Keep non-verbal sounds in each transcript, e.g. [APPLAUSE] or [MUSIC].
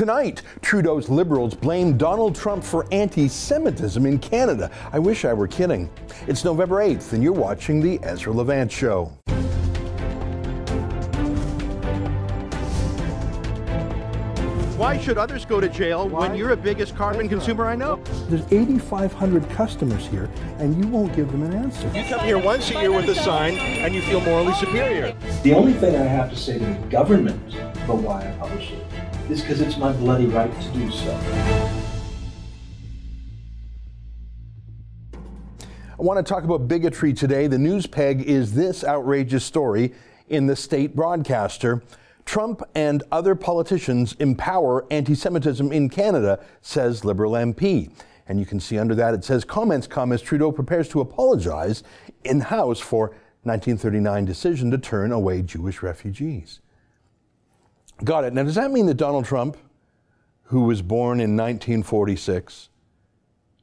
Tonight, Trudeau's Liberals blame Donald Trump for anti Semitism in Canada. I wish I were kidding. It's November 8th, and you're watching The Ezra Levant Show. Why should others go to jail when you're the biggest carbon consumer I know? There's 8,500 customers here, and you won't give them an answer. You come here once a year with a sign, and you feel morally superior. The only thing I have to say to the government about why I publish it is because it's my bloody right to do so. I want to talk about bigotry today. The news peg is this outrageous story in the state broadcaster. Trump and other politicians empower anti Semitism in Canada, says Liberal MP. And you can see under that it says comments come as Trudeau prepares to apologize in House for 1939 decision to turn away Jewish refugees. Got it. Now, does that mean that Donald Trump, who was born in 1946,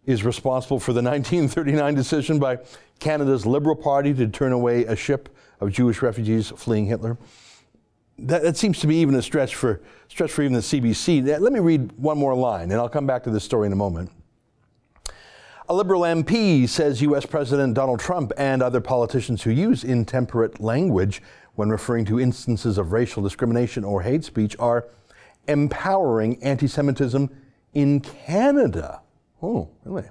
is responsible for the [LAUGHS] 1939 decision by Canada's Liberal Party to turn away a ship of Jewish refugees fleeing Hitler? that, that, seems to be even a stretch for stretch for even the CBC. Let me read one more line, and I'll come back to this story in a moment. A liberal MP says U.S. President Donald Trump and other politicians who use intemperate language when referring to instances of racial discrimination or hate speech are empowering anti Semitism in Canada. Oh, really?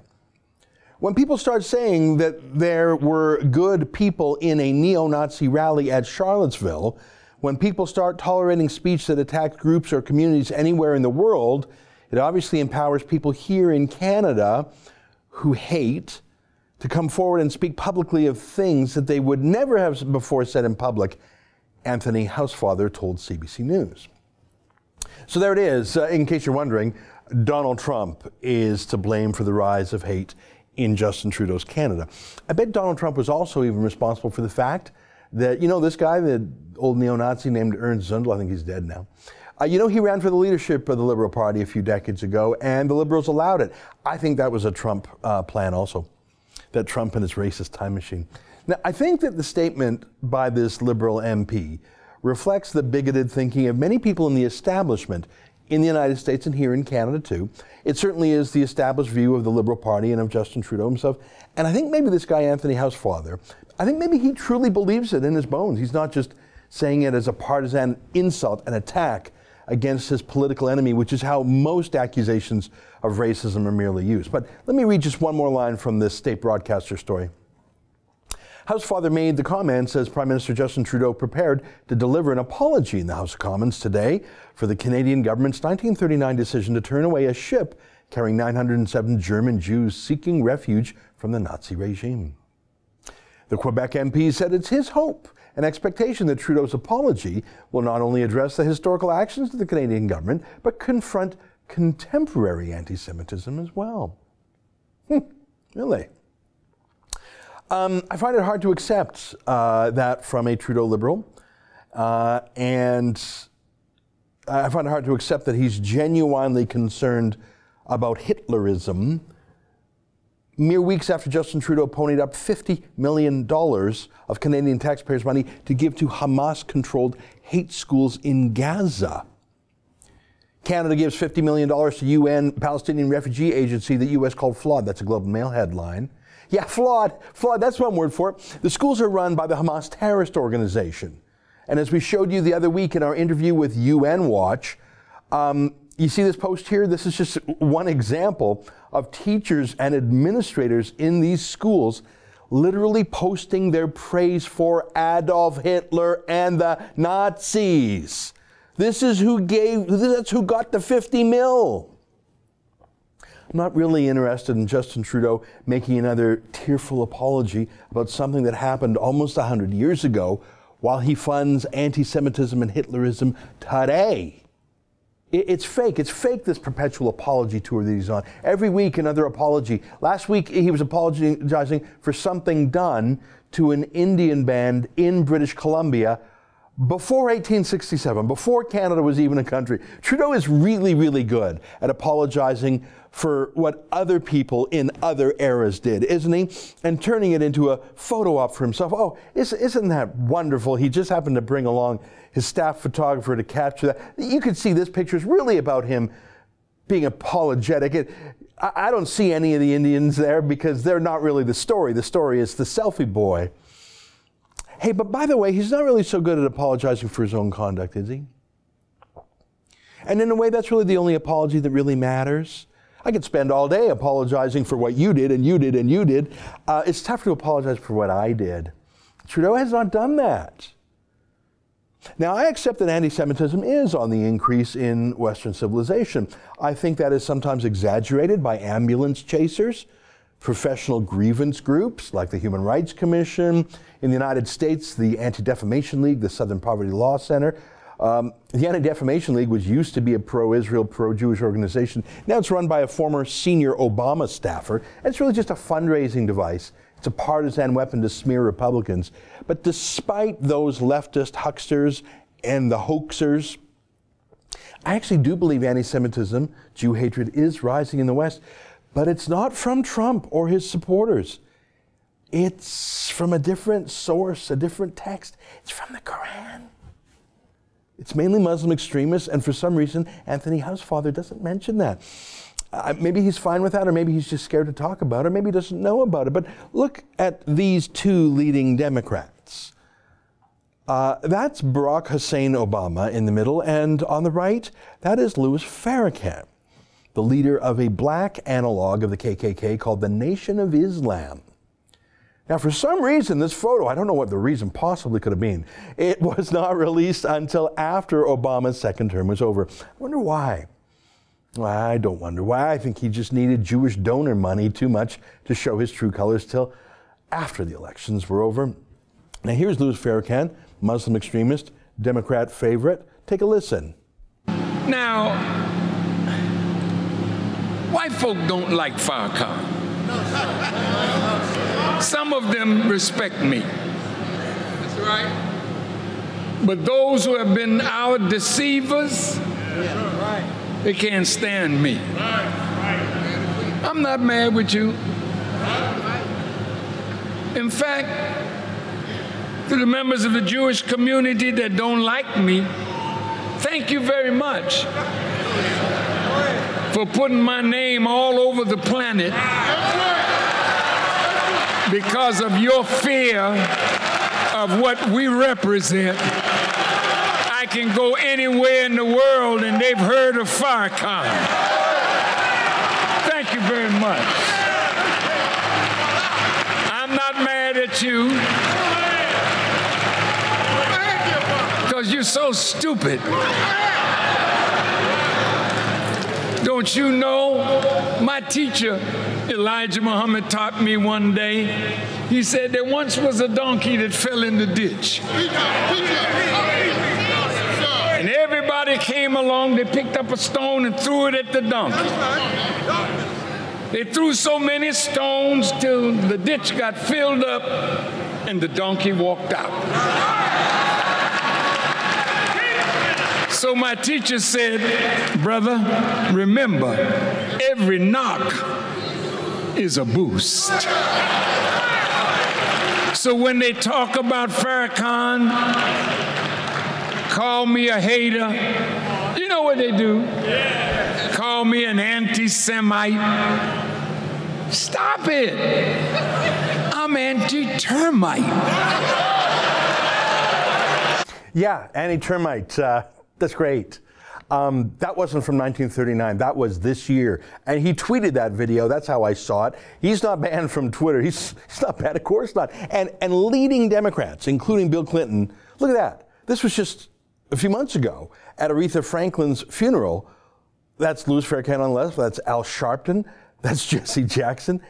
When people start saying that there were good people in a neo Nazi rally at Charlottesville, when people start tolerating speech that attacks groups or communities anywhere in the world, it obviously empowers people here in Canada who hate to come forward and speak publicly of things that they would never have before said in public, Anthony Housefather told CBC News. So there it is. Uh, in case you're wondering, Donald Trump is to blame for the rise of hate in Justin Trudeau's Canada. I bet Donald Trump was also even responsible for the fact that, you know, this guy, the old neo Nazi named Ernst Zundel, I think he's dead now. Uh, you know, he ran for the leadership of the Liberal Party a few decades ago, and the Liberals allowed it. I think that was a Trump uh, plan also, that Trump and his racist time machine. Now, I think that the statement by this Liberal MP reflects the bigoted thinking of many people in the establishment in the United States and here in Canada too. It certainly is the established view of the Liberal Party and of Justin Trudeau himself. And I think maybe this guy, Anthony Housefather, I think maybe he truly believes it in his bones. He's not just saying it as a partisan insult and attack against his political enemy, which is how most accusations of racism are merely used. But let me read just one more line from this state broadcaster story. Housefather made the comments as Prime Minister Justin Trudeau prepared to deliver an apology in the House of Commons today for the Canadian government's 1939 decision to turn away a ship carrying 907 German Jews seeking refuge from the Nazi regime. The Quebec MP said it's his hope and expectation that Trudeau's apology will not only address the historical actions of the Canadian government, but confront contemporary anti Semitism as well. Hmm, really? Um, I find it hard to accept uh, that from a Trudeau liberal, uh, and I find it hard to accept that he's genuinely concerned about Hitlerism mere weeks after Justin Trudeau ponied up $50 million of Canadian taxpayers' money to give to Hamas controlled hate schools in Gaza. Canada gives $50 million to UN Palestinian Refugee Agency that US called flawed. That's a Globe and Mail headline. Yeah, flawed. Flawed, that's one word for it. The schools are run by the Hamas terrorist organization. And as we showed you the other week in our interview with UN Watch, um, you see this post here? This is just one example of teachers and administrators in these schools literally posting their praise for Adolf Hitler and the Nazis. This is who gave, that's who got the 50 mil. I'm not really interested in Justin Trudeau making another tearful apology about something that happened almost 100 years ago while he funds anti Semitism and Hitlerism today. It's fake. It's fake, this perpetual apology tour that he's on. Every week, another apology. Last week, he was apologizing for something done to an Indian band in British Columbia before 1867, before Canada was even a country, Trudeau is really, really good at apologizing for what other people in other eras did, isn't he? And turning it into a photo op for himself. Oh, isn't that wonderful? He just happened to bring along his staff photographer to capture that. You can see this picture is really about him being apologetic. It, I don't see any of the Indians there because they're not really the story. The story is the selfie boy. Hey, but by the way, he's not really so good at apologizing for his own conduct, is he? And in a way, that's really the only apology that really matters. I could spend all day apologizing for what you did and you did and you did. Uh, it's tough to apologize for what I did. Trudeau has not done that. Now, I accept that anti Semitism is on the increase in Western civilization. I think that is sometimes exaggerated by ambulance chasers, professional grievance groups like the Human Rights Commission, in the United States, the Anti Defamation League, the Southern Poverty Law Center. Um, the Anti Defamation League was used to be a pro Israel, pro Jewish organization. Now it's run by a former senior Obama staffer. It's really just a fundraising device. It's a partisan weapon to smear Republicans. But despite those leftist hucksters and the hoaxers, I actually do believe anti Semitism, Jew hatred, is rising in the West. But it's not from Trump or his supporters. It's from a different source, a different text. It's from the Quran. It's mainly Muslim extremists, and for some reason, Anthony Housefather doesn't mention that. Maybe he's fine with that, or maybe he's just scared to talk about it, or maybe he doesn't know about it. But look at these two leading Democrats. Uh, that's Barack Hussein Obama in the middle, and on the right, that is Louis Farrakhan, the leader of a black analog of the KKK called the Nation of Islam. Now, for some reason, this photo, I don't know what the reason possibly could have been, it [LAUGHS] was not released until after Obama's second term was over. I wonder why. I don't wonder why. I think he just needed Jewish donor money too much to show his true colors till after the elections were over. Now, here's Louis Farrakhan, Muslim extremist, Democrat favorite. Take a listen. Now, white folk don't like Farrakhan. Some of them respect me. That's right. But those who have been our deceivers, they can't stand me. I'm not mad with you. In fact, to the members of the Jewish community that don't like me, thank you very much for putting my name all over the planet because of your fear of what we represent. Can go anywhere in the world and they've heard of Farrakhan. Thank you very much. I'm not mad at you because you're so stupid. Don't you know? My teacher, Elijah Muhammad, taught me one day. He said there once was a donkey that fell in the ditch. Everybody came along, they picked up a stone and threw it at the donkey. They threw so many stones till the ditch got filled up and the donkey walked out. So my teacher said, Brother, remember, every knock is a boost. So when they talk about Farrakhan, call me a hater, you know what they do? Call me an anti Semite. Stop it. I'm anti termite. Yeah, anti termite. Uh, that's great. Um, that wasn't from 1939. That was this year. And he tweeted that video. That's how I saw it. He's not banned from Twitter. He's, he's not banned. Of course not. And, and leading Democrats, including Bill Clinton, look at that. This was just a few months ago at Aretha Franklin's funeral. That's Louis Farrakhan on the left. That's Al Sharpton. [LAUGHS] That's Jesse Jackson.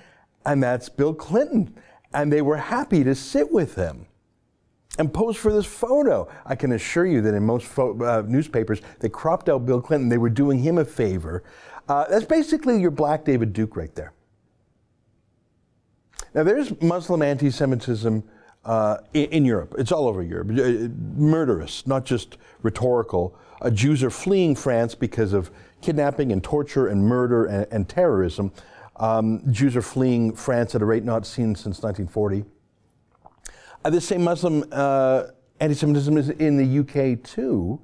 And that's Bill Clinton. And they were happy to sit with him and pose for this photo. I can assure you that in most fo- uh, newspapers, they cropped out Bill Clinton. They were doing him a favor. Uh, that's basically your black David Duke right there. Now, there's Muslim anti Semitism uh, in, in, Europe. It's all over Europe. Uh, murderous, not just rhetorical. Uh, Jews are fleeing France because of kidnapping and torture and murder and, and terrorism. Um, Jews are fleeing France at a rate not seen since 1940. Uh, this same Muslim uh, anti-Semitism is in the UK too,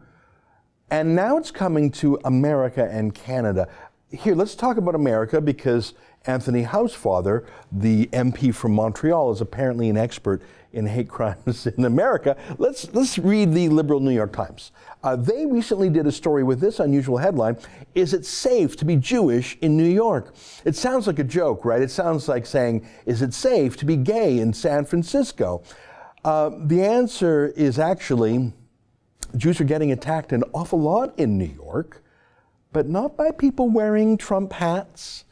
and now it's coming to America and Canada. Here, let's talk about America because Anthony Housefather, the MP from Montreal, is apparently an expert in hate crimes [LAUGHS] in America. Let's, let's read the liberal New York Times. Uh, they recently did a story with this unusual headline Is it safe to be Jewish in New York? It sounds like a joke, right? It sounds like saying, Is it safe to be gay in San Francisco? Uh, the answer is actually Jews are getting attacked an awful lot in New York, but not by people wearing Trump hats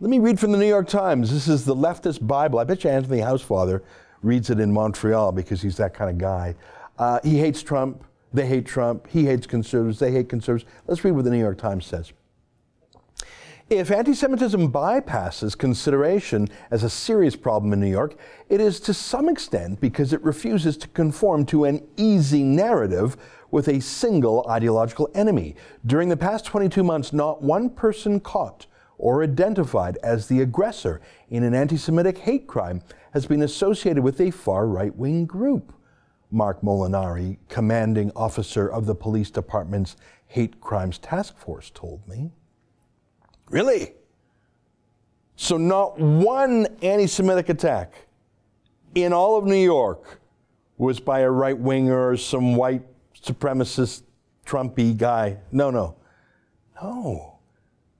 let me read from the New York Times. This is the leftist Bible. I bet you Anthony Housefather reads it in Montreal because he's that kind of guy. Uh, he hates Trump. They hate Trump. He hates conservatives. They hate conservatives. Let's read what the New York Times says. If anti Semitism bypasses consideration as a serious problem in New York, it is to some extent because it refuses to conform to an easy narrative with a single ideological enemy. During the past 22 months, not one person caught or identified as the aggressor in an anti Semitic hate crime has been associated with a far right wing group. Mark Molinari, commanding officer of the police department's hate crimes task force, told me. Really? So, not one anti Semitic attack in all of New York was by a right winger or some white supremacist Trumpy guy. No, no. No.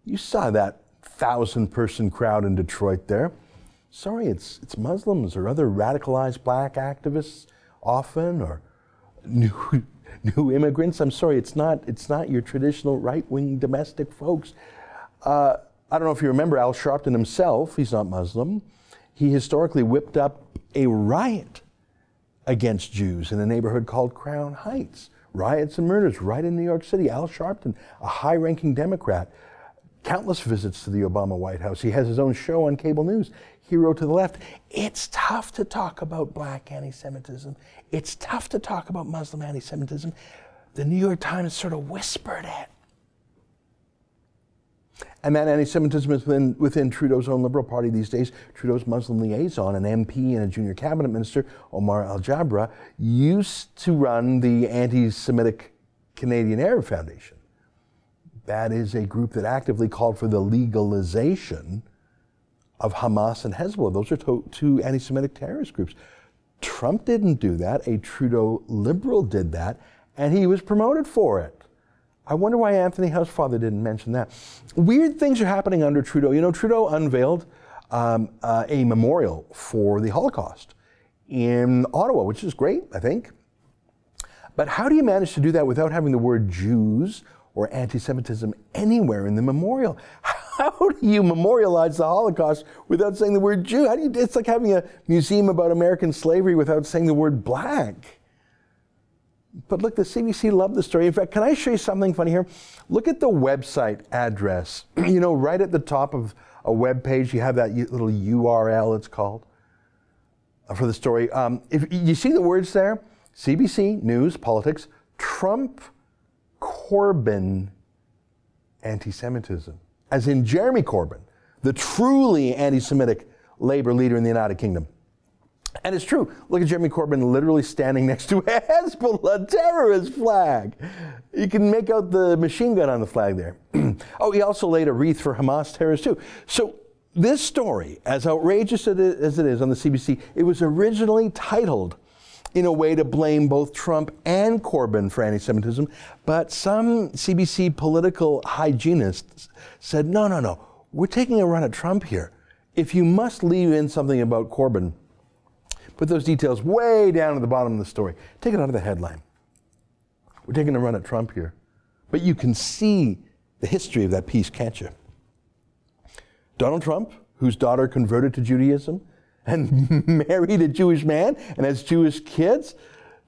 You saw that thousand person crowd in Detroit there. Sorry, it's, it's Muslims or other radicalized black activists often or new, [LAUGHS] new immigrants. I'm sorry, it's not, it's not your traditional right wing domestic folks. Uh, I don't know if you remember Al Sharpton himself, he's not Muslim. He historically whipped up a riot against Jews in a neighborhood called Crown Heights. Riots and murders right in New York City. Al Sharpton, a high ranking Democrat, countless visits to the Obama White House. He has his own show on cable news, Hero to the Left. It's tough to talk about black anti Semitism. It's tough to talk about Muslim anti Semitism. The New York Times sort of whispered it. And that anti Semitism is within, within Trudeau's own Liberal Party these days. Trudeau's Muslim liaison, an MP and a junior cabinet minister, Omar Alghabra, used to run the anti Semitic Canadian Arab Foundation. That is a group that actively called for the legalization of Hamas and Hezbollah. Those are two anti Semitic terrorist groups. Trump didn't do that. A Trudeau liberal did that, and he was promoted for it. I wonder why Anthony Housefather didn't mention that. Weird things are happening under Trudeau. You know, Trudeau unveiled um, uh, a memorial for the Holocaust in Ottawa, which is great, I think. But how do you manage to do that without having the word Jews or anti Semitism anywhere in the memorial. [LAUGHS] How do you memorialize the Holocaust without saying the word Jew? How do you, it's like having a museum about American slavery without saying the word black. But look, the CBC loved the story. In fact, can I show you something funny here? Look at the website address. [CLEARS THROAT] you know, right at the top of a web page, you have that little URL, it's called, uh, for the story. Um, if you see the words there, CBC, news, politics, Trump Corbyn anti Semitism, as in Jeremy Corbyn, the truly anti Semitic labor leader in the United Kingdom. And it's true. Look at Jeremy Corbyn literally standing [LAUGHS] next to a Hezbollah terrorist flag. You can make out the machine gun on the flag there. [CLEARS THROAT] oh, he also laid a wreath for Hamas terrorists too. So this story, as outrageous as it is on the CBC, it was originally titled in a way to blame both Trump and Corbyn for anti Semitism. But some CBC political hygienists said, no, no, no, we're taking a run at Trump here. If you must leave in something about Corbyn, put those details way down at the bottom of the story. Take it out of the headline. We're taking a run at Trump here. But you can see the history of that piece, can't you? Donald Trump, whose daughter converted to Judaism, and [LAUGHS] married a Jewish man and has Jewish kids.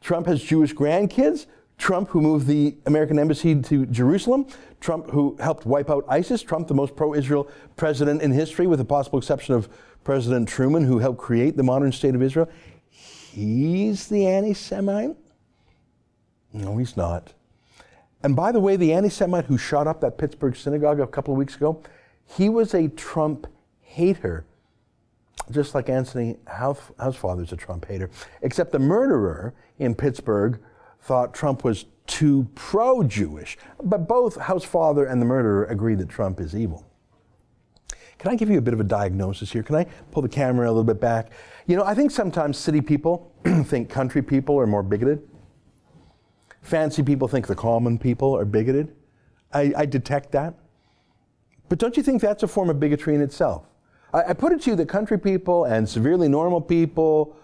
Trump has Jewish grandkids. Trump, who moved the American embassy to Jerusalem. Trump, who helped wipe out ISIS. Trump, the most pro Israel president in history, with the possible exception of President Truman, who helped create the modern state of Israel. he's the anti Semite? No, he's not. And by the way, the anti Semite who shot up that Pittsburgh synagogue a couple of weeks ago, he was a Trump hater, just like Anthony Housefather's a Trump hater. Except the murderer in Pittsburgh thought Trump was too pro Jewish. But both Housefather and the murderer agree that Trump is evil. Can I give you a bit of a diagnosis here? Can I pull the camera a little bit back? You know, I think sometimes city people [CLEARS THROAT] think country people are more bigoted. Fancy people think the common people are bigoted. I, I detect that. But don't you think that's a form of bigotry in itself? I, I put it to you that country people and severely normal people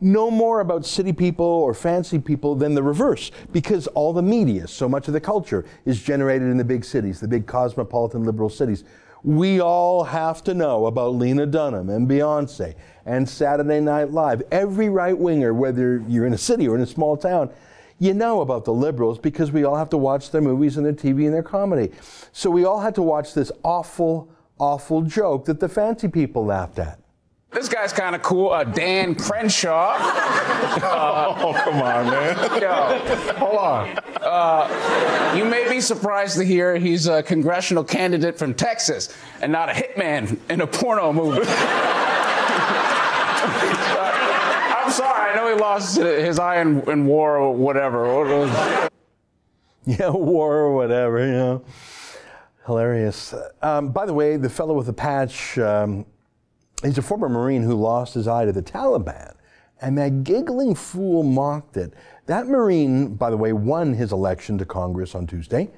know more about city people or fancy people than the reverse because all the media, so much of the culture is generated in the big cities, the big cosmopolitan liberal cities. We all have to know about Lena Dunham and Beyonce and Saturday Night Live. Every right winger, whether you're in a city or in a small town, you know about the liberals because we all have to watch their movies and their TV and their comedy. So we all had to watch this awful, awful joke that the fancy people laughed at. This guy's kind of cool. Uh, Dan Crenshaw. Uh, [LAUGHS] oh, come on, man. Yo, hold on. Uh, you may be surprised to hear he's a congressional candidate from Texas and not a hitman in a porno movie. [LAUGHS] I'm sorry. I know he lost his eye in, in war or whatever. [LAUGHS] Yeah, war or whatever, you know. Hilarious. Um, by the way, the fellow with the patch. Um, He's a former Marine who lost his eye to the Taliban. And that giggling fool mocked it. That Marine, by the way, won his election to Congress on Tuesday.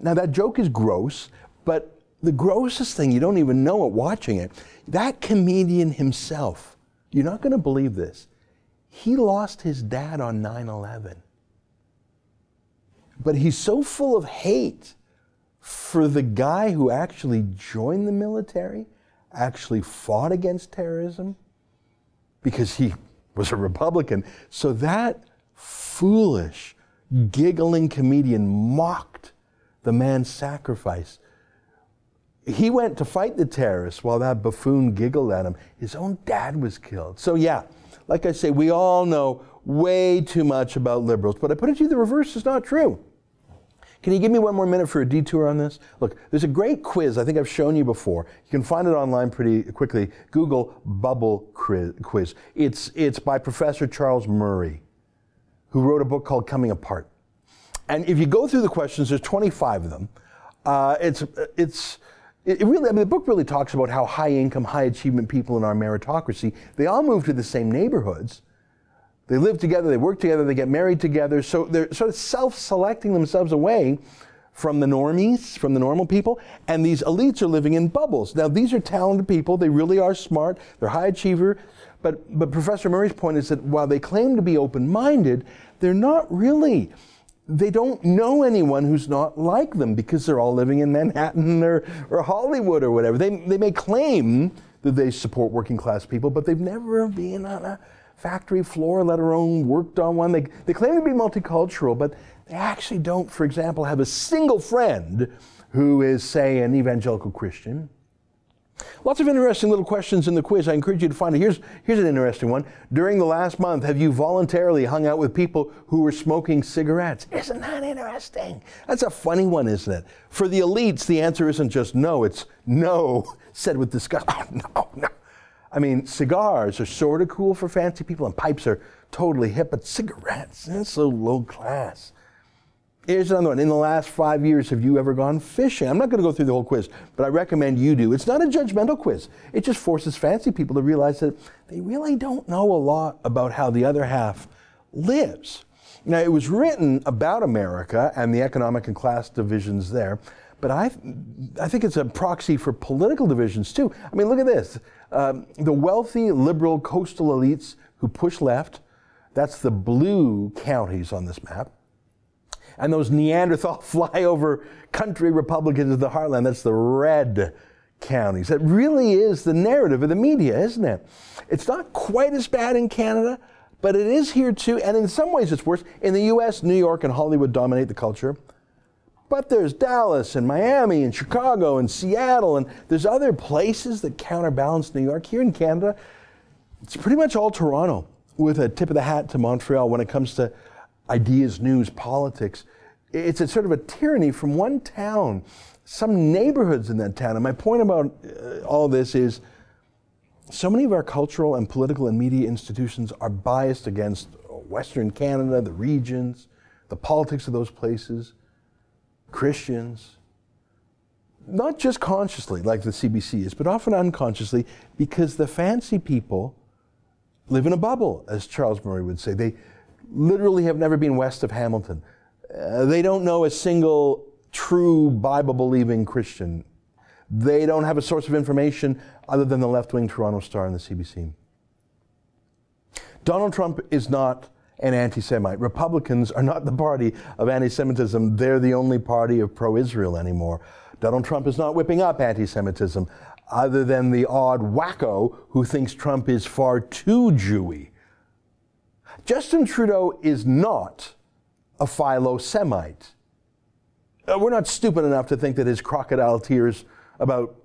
Now, that joke is gross, but the grossest thing, you don't even know it watching it, that comedian himself, you're not going to believe this, he lost his dad on 9 11. But he's so full of hate for the guy who actually joined the military actually fought against terrorism because he was a Republican. So that foolish, giggling comedian mocked the man's sacrifice. He went to fight the terrorists while that buffoon giggled at him. His own dad was killed. So, yeah, like I say, we all know way too much about liberals, but I put it to you the reverse is not true. Can you give me one more minute for a detour on this? Look, there's a great quiz I think I've shown you before. You can find it online pretty quickly. Google Bubble Quiz. It's, it's by Professor Charles Murray, who wrote a book called Coming Apart. And if you go through the questions, there's 25 of them. Uh, it's, it's, it really, I mean, the book really talks about how high income, high achievement people in our meritocracy, they all move to the same neighborhoods they live together, they work together, they get married together. So they're sort of self selecting themselves away from the normies, from the normal people, and these elites are living in bubbles. Now, these are talented people, they really are smart, they're high achiever. But, but Professor Murray's point is that while they claim to be open minded, they're not really. They don't know anyone who's not like them because they're all living in Manhattan or, or Hollywood or whatever. They, they may claim that they support working class people, but they've never been on a factory floor, let alone worked on one. They, they claim to be multicultural, but they actually don't, for example, have a single friend who is, say, an evangelical Christian. Lots of interesting little questions in the quiz. I encourage you to find it. Here's, here's an interesting one. During the last month, have you voluntarily hung out with people who were smoking cigarettes? Isn't that interesting? That's a funny one, isn't it? For the elites, the answer isn't just no, it's no, said with disgust. Oh, no, no. I mean, cigars are sort of cool for fancy people, and pipes are totally hip, but cigarettes, that's so low class. Here's another one. In the last five years, have you ever gone fishing? I'm not going to go through the whole quiz, but I recommend you do. It's not a judgmental quiz. It just forces fancy people to realize that they really don't know a lot about how the other half lives. Now, it was written about America and the economic and class divisions there, but I, I think it's a proxy for political divisions too. I mean, look at this. Um, the wealthy liberal coastal elites who push left, that's the blue counties on this map. And those Neanderthal [LAUGHS] flyover country Republicans of the heartland, that's the red counties. That really is the narrative of the media, isn't it? It's not quite as bad in Canada, but it is here too. And in some ways it's worse. In the US, New York and Hollywood dominate the culture. But there's Dallas and Miami and Chicago and Seattle, and there's other places that counterbalance New York. Here in Canada, it's pretty much all Toronto. with a tip of the hat to Montreal when it comes to ideas, news, politics. It's a sort of a tyranny from one town, some neighborhoods in that town. And my point about uh, all this is so many of our cultural and political and media institutions are biased against Western Canada, the regions, the politics of those places, Christians. Not just consciously, like the CBC is, but often unconsciously, because the fancy people live in a bubble, as Charles Murray would say. They literally have never been west of Hamilton. Uh, they don't know a single true Bible believing Christian. They don't have a source of information other than the left wing Toronto Star and the CBC. Donald Trump is not an anti Semite. Republicans are not the party of anti Semitism, they're the only party of pro Israel anymore. Donald Trump is not whipping up anti Semitism, other than the odd wacko who thinks Trump is far too Jewy. Justin Trudeau is not a philo Semite. Uh, we're not stupid enough to think that his crocodile tears about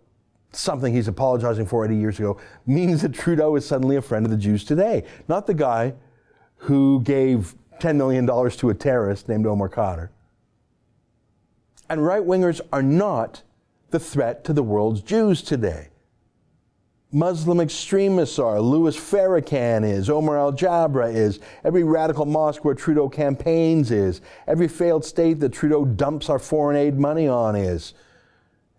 something he's apologizing for 80 years ago means that Trudeau is suddenly a friend of the Jews today. Not the guy who gave $10 million to a terrorist named Omar Khadr. And right wingers are not the threat to the world's Jews today. Muslim extremists are. Louis Farrakhan is. Omar Alghabra is. Every radical mosque where Trudeau campaigns is. Every failed state that Trudeau dumps our foreign aid money on is.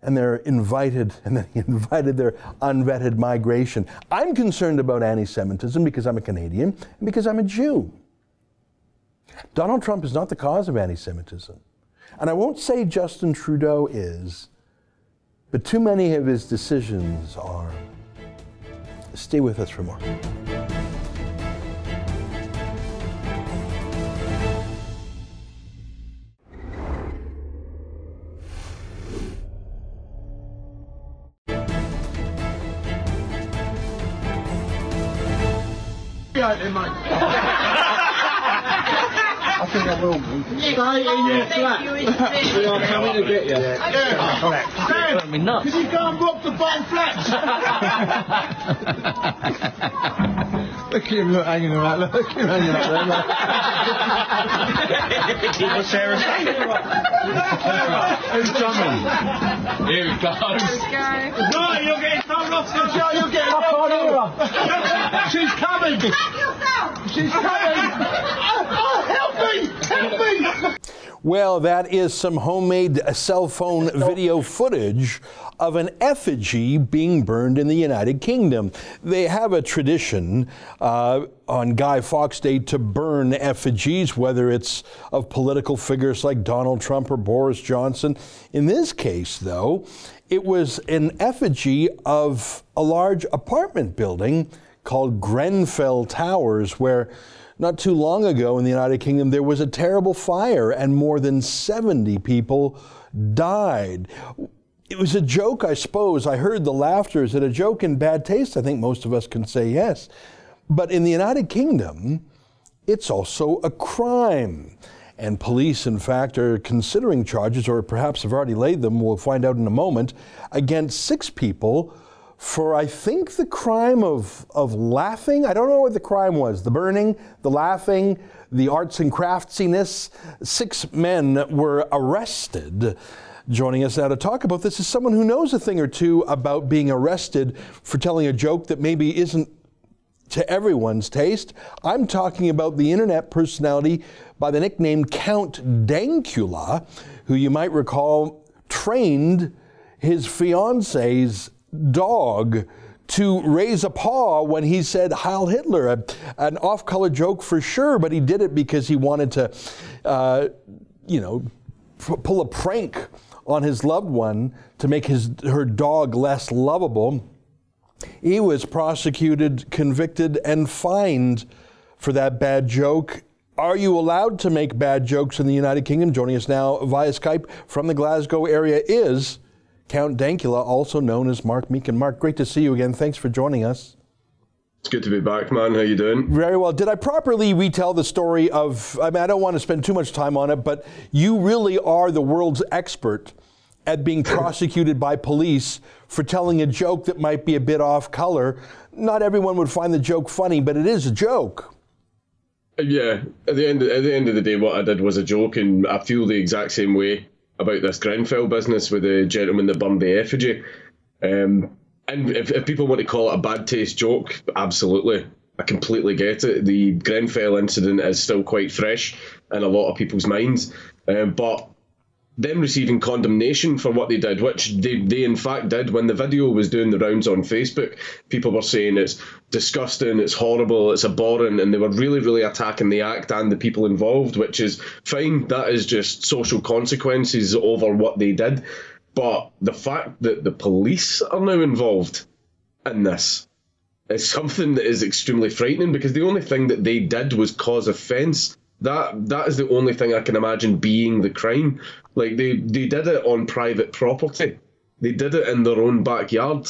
And they're invited, and then he [LAUGHS] invited their unvetted migration. I'm concerned about anti Semitism because I'm a Canadian and because I'm a Jew. Donald Trump is not the cause of anti Semitism. And I won't say Justin Trudeau is, but too many of his decisions are. Stay with us for more. in my I think I will be. Stay in your flat. we are coming to get you. Yeah. Oh, correct. Dan, me nuts. Can you go and rock the bottom flats? [LAUGHS] look at him look, hanging around. Look at him hanging up there. Look. Sarah. Who's coming? Here he comes. No, you're getting thrown off the show. You're getting off on here. [LAUGHS] She's coming. She's coming. [LAUGHS] Oh, oh, help Help me! Well, that is some homemade cell phone video footage of an effigy being burned in the United Kingdom. They have a tradition uh, on Guy Fawkes Day to burn effigies, whether it's of political figures like Donald Trump or Boris Johnson. In this case, though, it was an effigy of a large apartment building called Grenfell Towers, where not too long ago in the United Kingdom, there was a terrible fire and more than 70 people died. It was a joke, I suppose. I heard the laughter. Is it a joke in bad taste? I think most of us can say yes. But in the United Kingdom, it's also a crime. And police, in fact, are considering charges, or perhaps have already laid them, we'll find out in a moment, against six people for I think the crime of, of laughing. I don't know what the crime was the burning, the laughing, the arts and craftsiness. Six men were arrested. Joining us now to talk about this is someone who knows a thing or two about being arrested for telling a joke that maybe isn't to everyone's taste. I'm talking about the internet personality by the nickname Count Dankula, who you might recall trained his fiance's dog to raise a paw when he said Heil Hitler, a, an off color joke for sure, but he did it because he wanted to, uh, you know, pull a prank on his loved one to make his, her dog less lovable. He was prosecuted, convicted, and fined for that bad joke. Are you allowed to make bad jokes in the United Kingdom? Joining us now via Skype from the Glasgow area is Count Dankula, also known as Mark Meechan. Mark, great to see you again. Thanks for joining us. It's good to be back, man. How you doing? Very well. Did I properly retell the story of? I mean, I don't want to spend too much time on it, but you really are the world's expert at being [CLEARS THROAT] prosecuted by police for telling a joke that might be a bit off color. Not everyone would find the joke funny, but it is a joke. Yeah, at the end at the end of the day, what I did was a joke, and I feel the exact same way about this Grenfell business with the gentleman that burned the effigy. Um, and if, if people want to call it a bad taste joke, absolutely, I completely get it. The Grenfell incident is still quite fresh in a lot of people's minds, um, but them receiving condemnation for what they did, which they, they in fact did when the video was doing the rounds on Facebook. People were saying it's disgusting, it's horrible, it's abhorrent, and they were really, really attacking the act and the people involved, which is fine. That is just social consequences over what they did. But the fact that the police are now involved in this is something that is extremely frightening because the only thing that they did was cause offence. That that is the only thing I can imagine being the crime. Like they they did it on private property. They did it in their own backyard.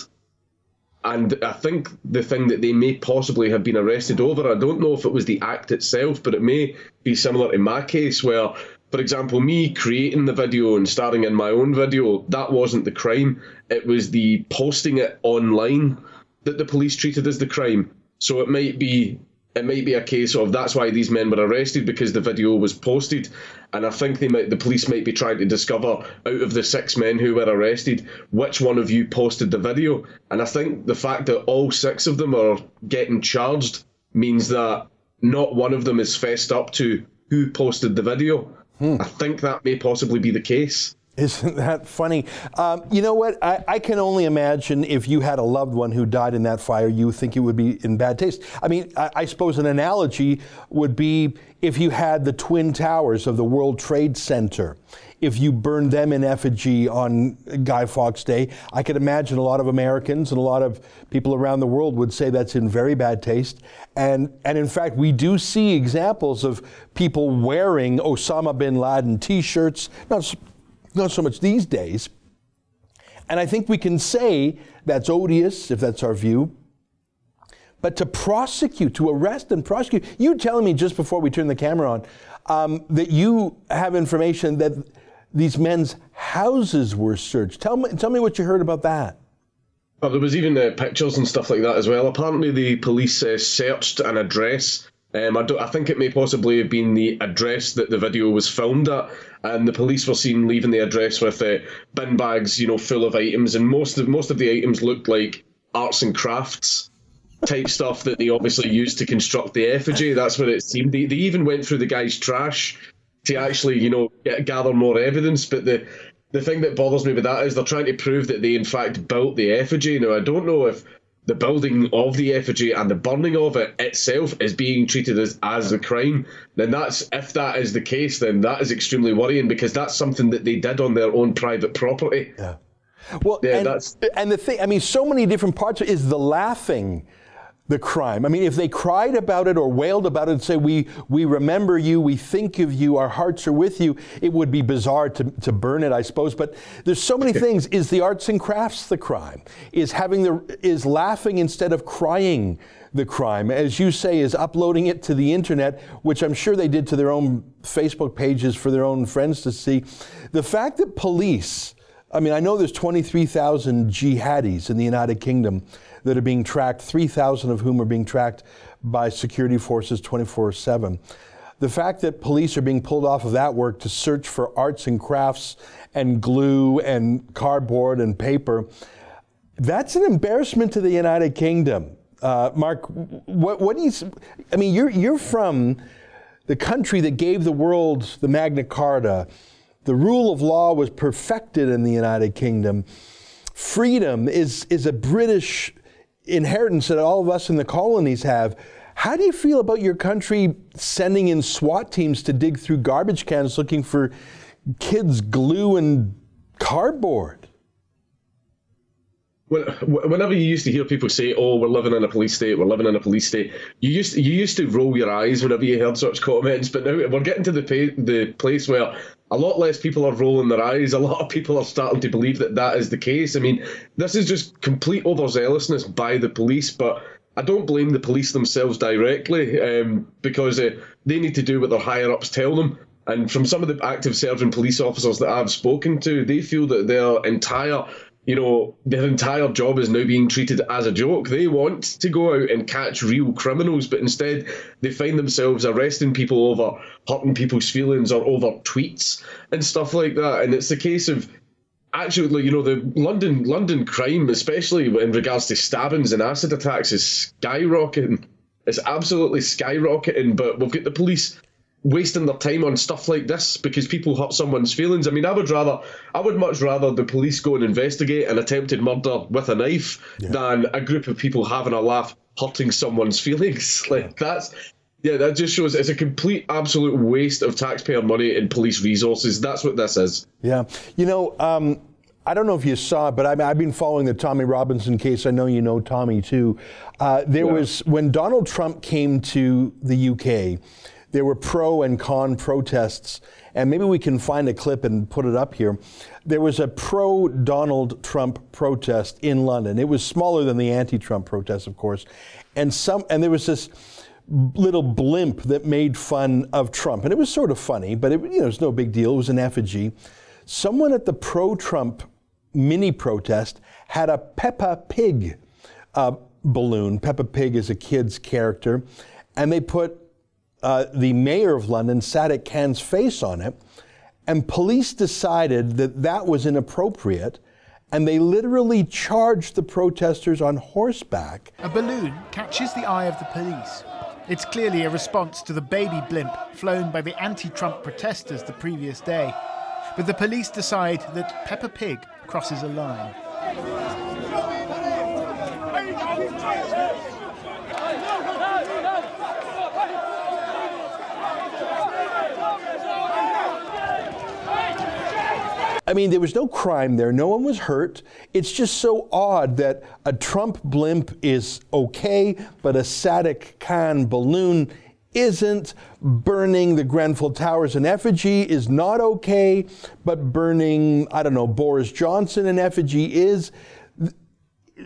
And I think the thing that they may possibly have been arrested over, I don't know if it was the act itself, but it may be similar in my case where for example, me creating the video and starring in my own video, that wasn't the crime. It was the posting it online that the police treated as the crime. So it might be it might be a case of that's why these men were arrested because the video was posted, and I think they might the police might be trying to discover out of the six men who were arrested which one of you posted the video, and I think the fact that all six of them are getting charged means that not one of them is fessed up to who posted the video. Hmm. I think that may possibly be the case. Isn't that funny? Um, you know what? I, I, can only imagine if you had a loved one who died in that fire, you think it would be in bad taste. I mean, I, I suppose an analogy would be if you had the Twin Towers of the World Trade Center. If you burned them in effigy on Guy Fawkes Day, I could imagine a lot of Americans and a lot of people around the world would say that's in very bad taste. And, and in fact, we do see examples of people wearing Osama bin Laden t shirts, not not so much these days. And I think we can say that's odious, if that's our view. But to prosecute, to arrest and prosecute, you telling me just before we turn the camera on um, that you have information that these men's houses were searched. Tell me, tell me what you heard about that. Well, there was even uh, pictures and stuff like that as well. Apparently, the police uh, searched an address um, I, I, think it may possibly have been the address that the video was filmed at, and the police were seen leaving the address with uh, bin bags, you know, full of items, and most of most of the items looked like arts and crafts type [LAUGHS] stuff that they obviously used to construct the effigy. That's what it seemed. They, they even went through the guy's trash to actually, you know, get, gather more evidence. But the the thing that bothers me with that is they're trying to prove that they in fact built the effigy. Now I don't know if the building of the effigy and the burning of it itself is being treated as, as a crime, then that's if that is the case, then that is extremely worrying because that's something that they did on their own private property. Yeah. Well, yeah, and, that's and the thing. I mean, so many different parts is the laughing the crime. I mean, if they cried about it or wailed about it and say, we, we remember you, we think of you, our hearts are with you, it would be bizarre to, to burn it, I suppose. But there's so many things. Is the arts and crafts the crime? Is having the, is laughing instead of crying the crime? As you say, is uploading it to the internet, which I'm sure they did to their own Facebook pages for their own friends to see. The fact that police, I mean, I know there's 23,000 jihadis in the United Kingdom that are being tracked, 3,000 of whom are being tracked by security forces 24 7. The fact that police are being pulled off of that work to search for arts and crafts and glue and cardboard and paper, that's an embarrassment to the United Kingdom. Uh, Mark, what, what do you, I mean, you're, you're from the country that gave the world the Magna Carta. The rule of law was perfected in the United Kingdom. Freedom is, is a British inheritance that all of us in the colonies have. How do you feel about your country sending in SWAT teams to dig through garbage cans looking for kids' glue and cardboard? Whenever you used to hear people say, "Oh, we're living in a police state, we're living in a police state," you used to, you used to roll your eyes whenever you heard such comments. But now we're getting to the pay, the place where a lot less people are rolling their eyes. A lot of people are starting to believe that that is the case. I mean, this is just complete overzealousness by the police, but I don't blame the police themselves directly um, because uh, they need to do what their higher ups tell them. And from some of the active serving police officers that I've spoken to, they feel that their entire you know, their entire job is now being treated as a joke. They want to go out and catch real criminals, but instead they find themselves arresting people over hurting people's feelings or over tweets and stuff like that. And it's the case of actually, you know, the London London crime, especially in regards to stabbings and acid attacks, is skyrocketing. It's absolutely skyrocketing. But we've got the police wasting their time on stuff like this because people hurt someone's feelings. I mean, I would rather, I would much rather the police go and investigate an attempted murder with a knife yeah. than a group of people having a laugh hurting someone's [LAUGHS] feelings. [LAUGHS] Like that's. Yeah, that just shows it's a complete, absolute waste of taxpayer money and police resources. That's what this is. Yeah. You know, um, I don't know if you saw it, but I have been following the Tommy Robinson case. I know you know Tommy too. Uh, there yeah. was, when Donald Trump came to the UK, there were pro and con protests, and maybe we can find a clip and put it up here. There was a pro Donald Trump protest in London. It was smaller than the anti-Trump protest, of course, and some and there was this little blimp that made fun of Trump, and it was sort of funny, but it, you know, it was no big deal. It was an effigy. Someone at the pro-Trump mini protest had a Peppa Pig uh, balloon. Peppa Pig is a kid's character, and they put uh, the mayor of London, Sadiq Khan's face on it, and police decided that that was inappropriate, and they literally charged the protesters on horseback. A balloon catches the eye of the police. It's clearly a response to the baby blimp flown by the anti Trump protesters the previous day. But the police decide that Peppa Pig crosses a line. I mean, there was no crime there. No one was hurt. It's just so odd that a Trump blimp is okay, but a Sadiq Khan balloon isn't. Burning the Grenfell Towers in effigy is not okay, but burning, I don't know, Boris Johnson in effigy is.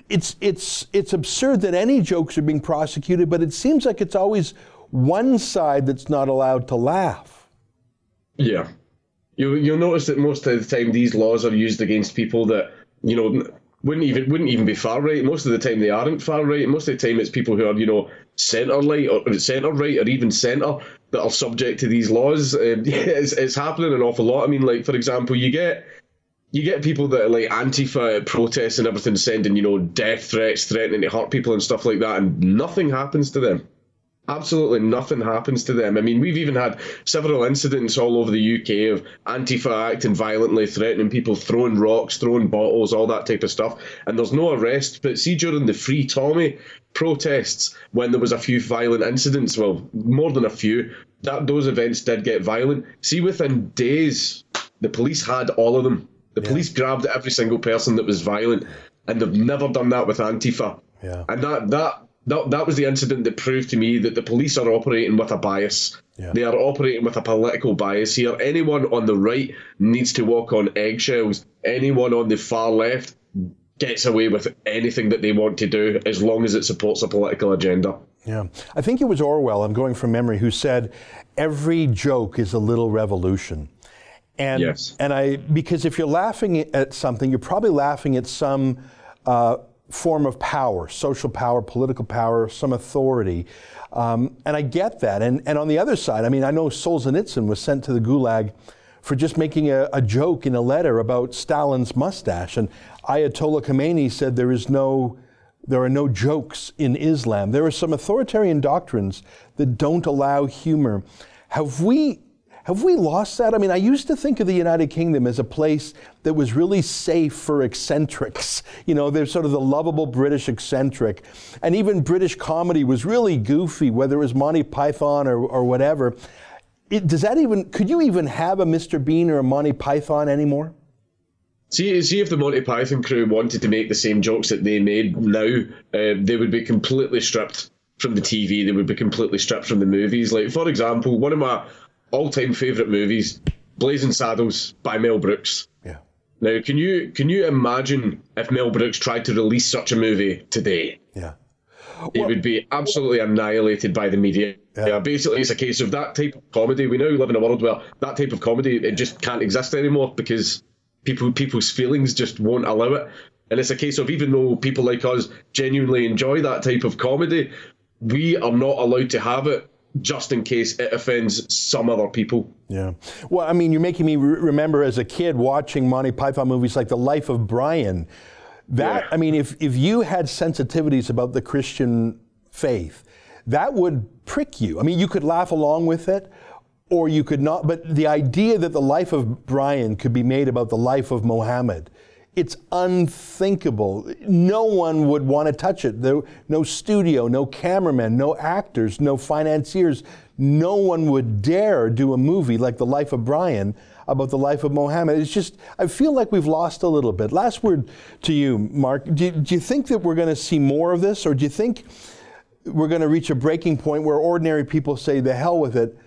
It's, it's, it's absurd that any jokes are being prosecuted, but it seems like it's always one side that's not allowed to laugh. Yeah, you you'll notice that most of the time these laws are used against people that you know wouldn't even wouldn't even be far right. Most of the time they aren't far right. Most of the time it's people who are you know centre right or centre right or even centre that are subject to these laws. [LAUGHS] It's, it's happening an awful lot. I mean, like for example, you get you get people that are like Antifa protests and everything, sending you know death threats, threatening to hurt people and stuff like that, and nothing happens to them absolutely nothing happens to them. I mean, we've even had several incidents all over the UK of Antifa acting violently, threatening people, throwing rocks, throwing bottles, all that type of stuff, and there's no arrest. But see, during the Free Tommy protests, when there was a few violent incidents, well, more than a few, that those events did get violent. See, within days, the police had all of them. The yeah. police grabbed every single person that was violent, and they've never done that with Antifa. Yeah. And that that that that was the incident that proved to me that the police are operating with a bias. Yeah. They are operating with a political bias here. Anyone on the right needs to walk on eggshells. Anyone on the far left gets away with anything that they want to do as long as it supports a political agenda. Yeah. I think it was Orwell, I'm going from memory, who said, every joke is a little revolution. And, yes. and I, because if you're laughing at something, you're probably laughing at some uh, form of power, social power, political power, some authority. Um, and I get that. And, and on the other side, I mean, I know Solzhenitsyn was sent to the gulag for just making a, a joke in a letter about Stalin's mustache. And Ayatollah Khomeini said there is no, there are no jokes in Islam. There are some authoritarian doctrines that don't allow humor. Have we have we lost that? I mean, I used to think of the United Kingdom as a place that was really safe for eccentrics. You know, they're sort of the lovable British eccentric. And even British comedy was really goofy, whether it was Monty Python or, or whatever. It, does that even, could you even have a Mr. Bean or a Monty Python anymore? See, see if the Monty Python crew wanted to make the same jokes that they made now, uh, they would be completely stripped from the TV. They would be completely stripped from the movies. Like, for example, one of my all-time favorite movies, Blazing Saddles by Mel Brooks. Yeah. Now, can you can you imagine if Mel Brooks tried to release such a movie today? Yeah. It would be absolutely annihilated by the media. Yeah. yeah. basically, it's a case of that type of comedy. We now live in a world where that type of comedy it just can't exist anymore because people people's feelings just won't allow it. And it's a case of even though people like us genuinely enjoy that type of comedy, we are not allowed to have it just in case it offends some other people. Yeah. Well, I mean, you're making me re- remember as a kid watching Monty Python movies like The Life of Brian. That, yeah. I mean, if, if you had sensitivities about the Christian faith, that would prick you. I mean, you could laugh along with it, or you could not. But the idea that the life of Brian could be made about the life of Mohammed, it's unthinkable. No one would want to touch it. There, no studio, no cameraman, no actors, no financiers. No one would dare do a movie like The Life of Brian about the life of Mohammed. It's just, I feel like we've lost a little bit. Last word to you, Mark. Do, do you think that we're going to see more of this, or do you think we're going to reach a breaking point where ordinary people say, the hell with it?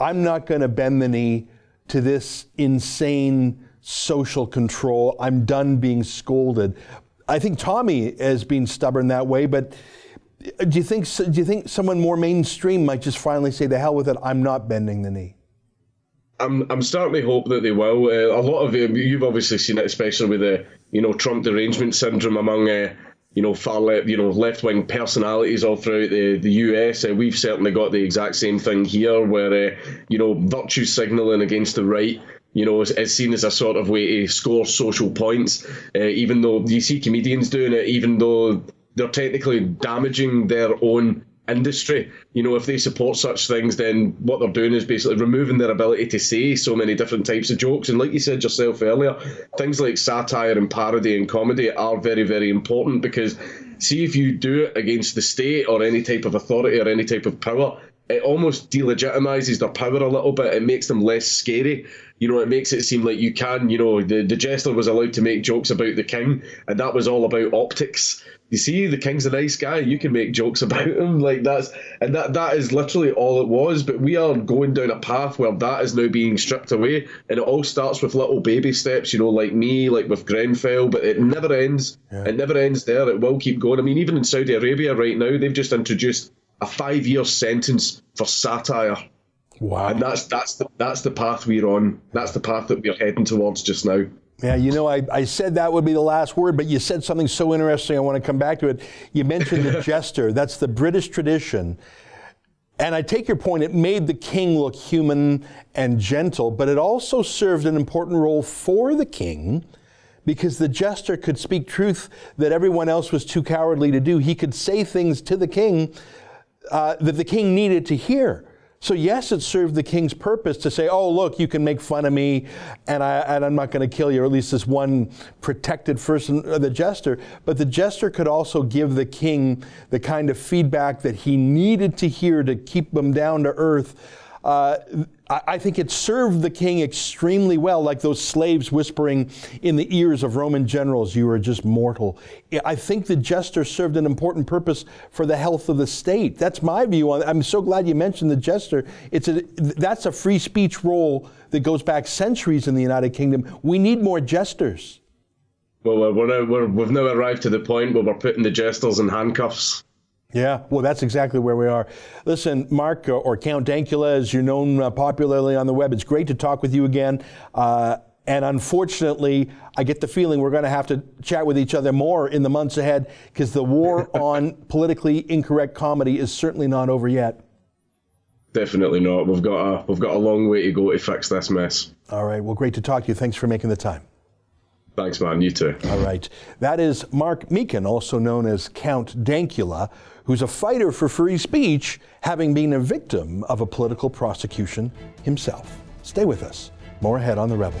I'm not going to bend the knee to this insane social control. I'm done being scolded. I think Tommy has been stubborn that way, but do you think do you think someone more mainstream might just finally say the hell with it? I'm not bending the knee. I'm I'm starting to hope that they will. Uh, a lot of um, you've obviously seen it, especially with the you know Trump derangement syndrome among uh, you know far left you know left wing personalities all throughout the the US. Uh, we've certainly got the exact same thing here, where uh, you know virtue signaling against the right you know, is, seen as a sort of way to score social points. Uh, even though you see comedians doing it, even though they're technically damaging their own industry. You know, if they support such things, then what they're doing is basically removing their ability to say so many different types of jokes. And like you said yourself earlier, things like satire and parody and comedy are very, very important because see if you do it against the state or any type of authority or any type of power, it almost delegitimizes their power a little bit. It makes them less scary. You know, it makes it seem like you can, you know, the, the jester was allowed to make jokes about the king, and that was all about optics. You see, the king's a nice guy. You can make jokes [LAUGHS] about him, like that's, and that that is literally all it was. But we are going down a path where that is now being stripped away, and it all starts with little baby steps. You know, like me, like with Grenfell, but it never ends. Yeah. It never ends there. It will keep going. I mean, even in Saudi Arabia right now, they've just introduced a five-year sentence for satire. Wow. And that's that's the that's the path we're on. That's the path that we're heading towards just now. Yeah, you know, I, I said that would be the last word, but you said something so interesting. I want to come back to it. You mentioned the [LAUGHS] jester. That's the British tradition. And I take your point, it made the king look human and gentle, but it also served an important role for the king because the jester could speak truth that everyone else was too cowardly to do. He could say things to the king uh, that the king needed to hear. So yes, it served the king's purpose to say, "Oh, look, you can make fun of me, and, I, and I'm not going to kill you." Or at least this one protected person, uh, the jester. But the jester could also give the king the kind of feedback that he needed to hear to keep him down to earth. Uh, I think it served the king extremely well, like those slaves whispering in the ears of Roman generals, You are just mortal. I think the jester served an important purpose for the health of the state. That's my view on. I'm so glad you mentioned the jester. It's a, that's a free speech role that goes back centuries in the United Kingdom. We need more jesters. Well, we're we're, we've now arrived to the point where we're putting the jesters in handcuffs. Yeah, well, that's exactly where we are. Listen, Mark, or Count Dankula, as you're known uh, popularly on the web, it's great to talk with you again. Uh, and unfortunately, I get the feeling we're going to have to chat with each other more in the months ahead because the war [LAUGHS] on politically incorrect comedy is certainly not over yet. Definitely not. We've got a we've got a long way to go to fix this mess. All right. Well, great to talk to you. Thanks for making the time. Thanks, man. You too. All right. That is Mark Meechan, also known as Count Dankula who's a fighter for free speech, having been a victim of a political prosecution himself. Stay with us. More ahead on The Rebel.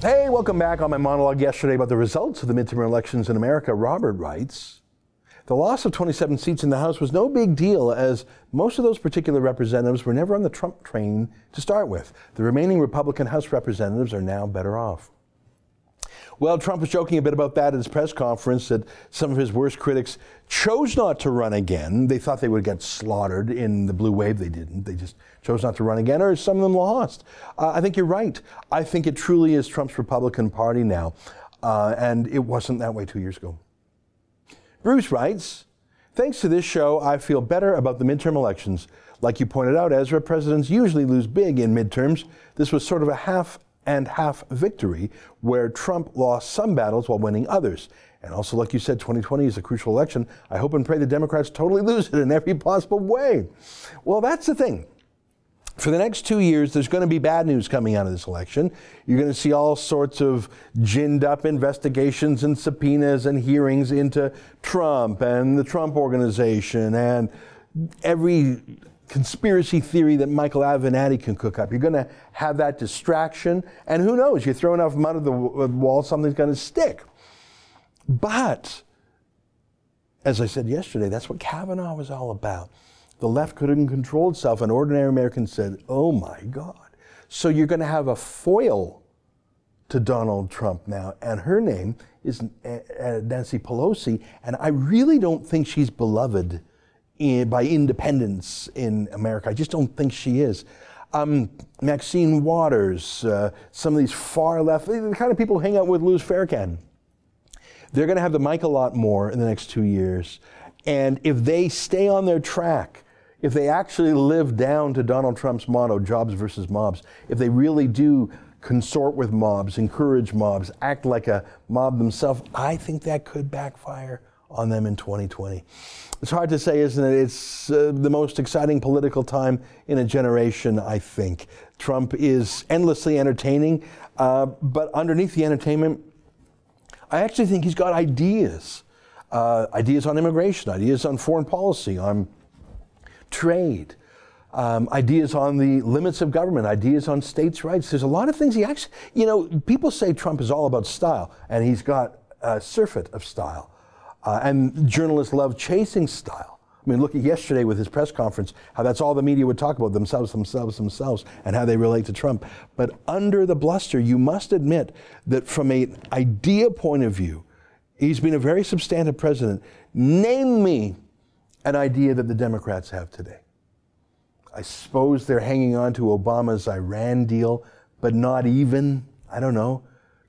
Hey, welcome back on my monologue yesterday about the results of the midterm elections in America. Robert writes, the loss of 27 seats in the House was no big deal, as most of those particular representatives were never on the Trump train to start with. The remaining Republican House representatives are now better off. Well, Trump was joking a bit about that at his press conference that some of his worst critics chose not to run again. They thought they would get slaughtered in the blue wave. They didn't. They just chose not to run again, or some of them lost. Uh, I think you're right. I think it truly is Trump's Republican Party now, uh, and it wasn't that way two years ago. Bruce writes, Thanks to this show, I feel better about the midterm elections. Like you pointed out, Ezra, presidents usually lose big in midterms. This was sort of a half and half victory where Trump lost some battles while winning others. And also, like you said, 2020 is a crucial election. I hope and pray the Democrats totally lose it in every possible way. Well, that's the thing. For the next two years, there's going to be bad news coming out of this election. You're going to see all sorts of ginned up investigations and subpoenas and hearings into Trump and the Trump organization and every conspiracy theory that Michael Avenatti can cook up. You're going to have that distraction. And who knows? You throw enough mud at the wall, something's going to stick. But, as I said yesterday, that's what Kavanaugh was all about. The left couldn't control itself, and ordinary Americans said, oh my God. So you're going to have a foil to Donald Trump now, and her name is Nancy Pelosi, and I really don't think she's beloved in, by independents in America. I just don't think she is. Um, Maxine Waters, uh, some of these far left, the kind of people who hang out with Louis Farrakhan. They're going to have the mic a lot more in the next two years. And if they stay on their track, if they actually live down to Donald Trump's motto, jobs versus mobs, if they really do consort with mobs, encourage mobs, act like a mob themselves, I think that could backfire on them in 2020. It's hard to say, isn't it? It's uh, the most exciting political time in a generation, I think. Trump is endlessly entertaining, uh, but underneath the entertainment, I actually think he's got ideas. Uh, ideas on immigration, ideas on foreign policy, on trade, um, ideas on the limits of government, ideas on states' rights. There's a lot of things he actually, you know, people say Trump is all about style, and he's got a surfeit of style. Uh, and journalists love chasing style. I mean, look at yesterday with his press conference, how that's all the media would talk about themselves, themselves, themselves, and how they relate to Trump. But under the bluster, you must admit that from an idea point of view, he's been a very substantive president. Name me an idea that the Democrats have today. I suppose they're hanging on to Obama's Iran deal, but not even. I don't know.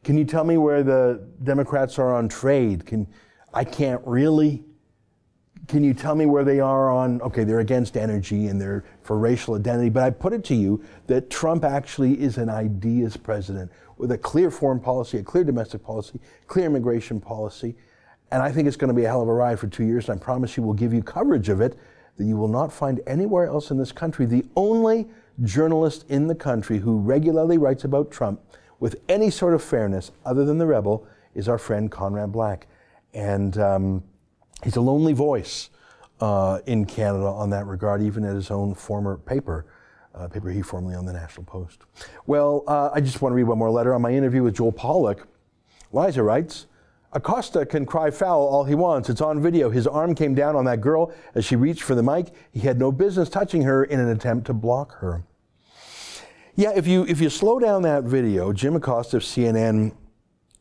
Can you tell me where the Democrats are on trade? Can I can't really. Can you tell me where they are on? Okay, they're against energy and they're for racial identity, but I put it to you that Trump actually is an ideas president with a clear foreign policy, a clear domestic policy, clear immigration policy, and I think it's going to be a hell of a ride for two years, and I promise you we'll give you coverage of it that you will not find anywhere else in this country. The only journalist in the country who regularly writes about Trump with any sort of fairness other than the rebel is our friend Conrad Black. And um, he's a lonely voice uh, in Canada on that regard, even at his own former paper. Uh, paper he formerly owned the National Post. Well, uh, I just want to read one more letter on my interview with Joel Pollak. Liza writes, Acosta can cry foul all he wants. It's on video. His arm came down on that girl as she reached for the mic. He had no business touching her in an attempt to block her. Yeah, if you if you slow down that video, Jim Acosta of CNN,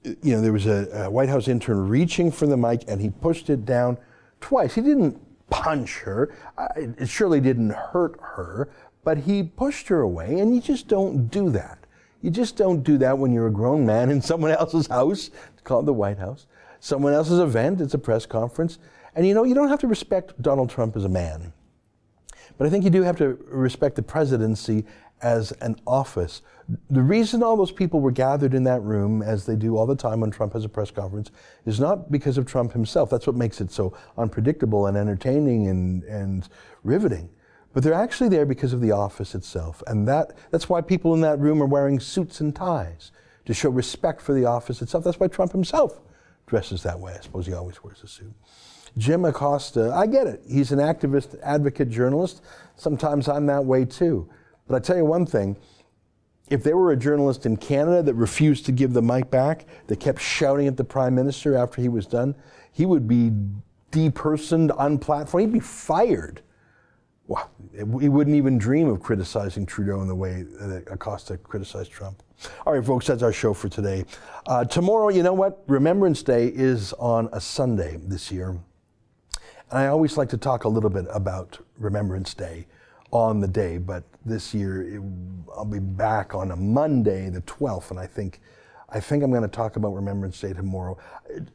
you know, there was a, a White House intern reaching for the mic and he pushed it down twice. He didn't punch her. It surely didn't hurt her, but he pushed her away, and you just don't do that. You just don't do that when you're a grown man in someone else's house. Called the White House. Someone else's event. It's a press conference. And you know, you don't have to respect Donald Trump as a man. But I think you do have to respect the presidency as an office. The reason all those people were gathered in that room, as they do all the time when Trump has a press conference, is not because of Trump himself. That's what makes it so unpredictable and entertaining and, and riveting. But they're actually there because of the office itself. And that, that's why people in that room are wearing suits and ties to show respect for the office itself. That's why Trump himself dresses that way. I suppose he always wears a suit. Jim Acosta, I get it. He's an activist, advocate, journalist. Sometimes I'm that way too. But I tell you one thing if there were a journalist in Canada that refused to give the mic back, that kept shouting at the prime minister after he was done, he would be depersoned, unplatformed. He'd be fired well, he wouldn't even dream of criticizing Trudeau in the way that Acosta criticized Trump. All right, folks, that's our show for today. Uh, tomorrow, you know what? Remembrance Day is on a Sunday this year. And I always like to talk a little bit about Remembrance Day on the day, but this year it, I'll be back on a Monday, the 12th, and I think I think I'm going to talk about Remembrance Day tomorrow.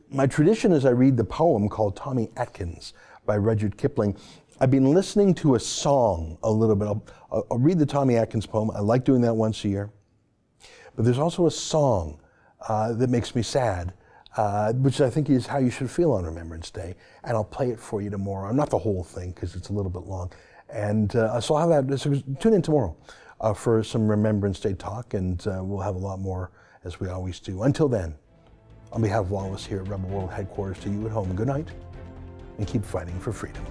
My tradition is I read the poem called Tommy Atkins by Rudyard Kipling. I've been listening to a song a little bit. I'll, I'll, read the Tommy Atkins poem. I like doing that once a year. But there's also a song uh, that makes me sad, uh, which I think is how you should feel on Remembrance Day. And I'll play it for you tomorrow. Not the whole thing because it's a little bit long. And uh, so I'll have that. So tune in tomorrow uh, for some Remembrance Day talk, and uh, we'll have a lot more as we always do. Until then, on behalf of all of us here at Rebel World Headquarters, to you at home, good night and keep fighting for freedom.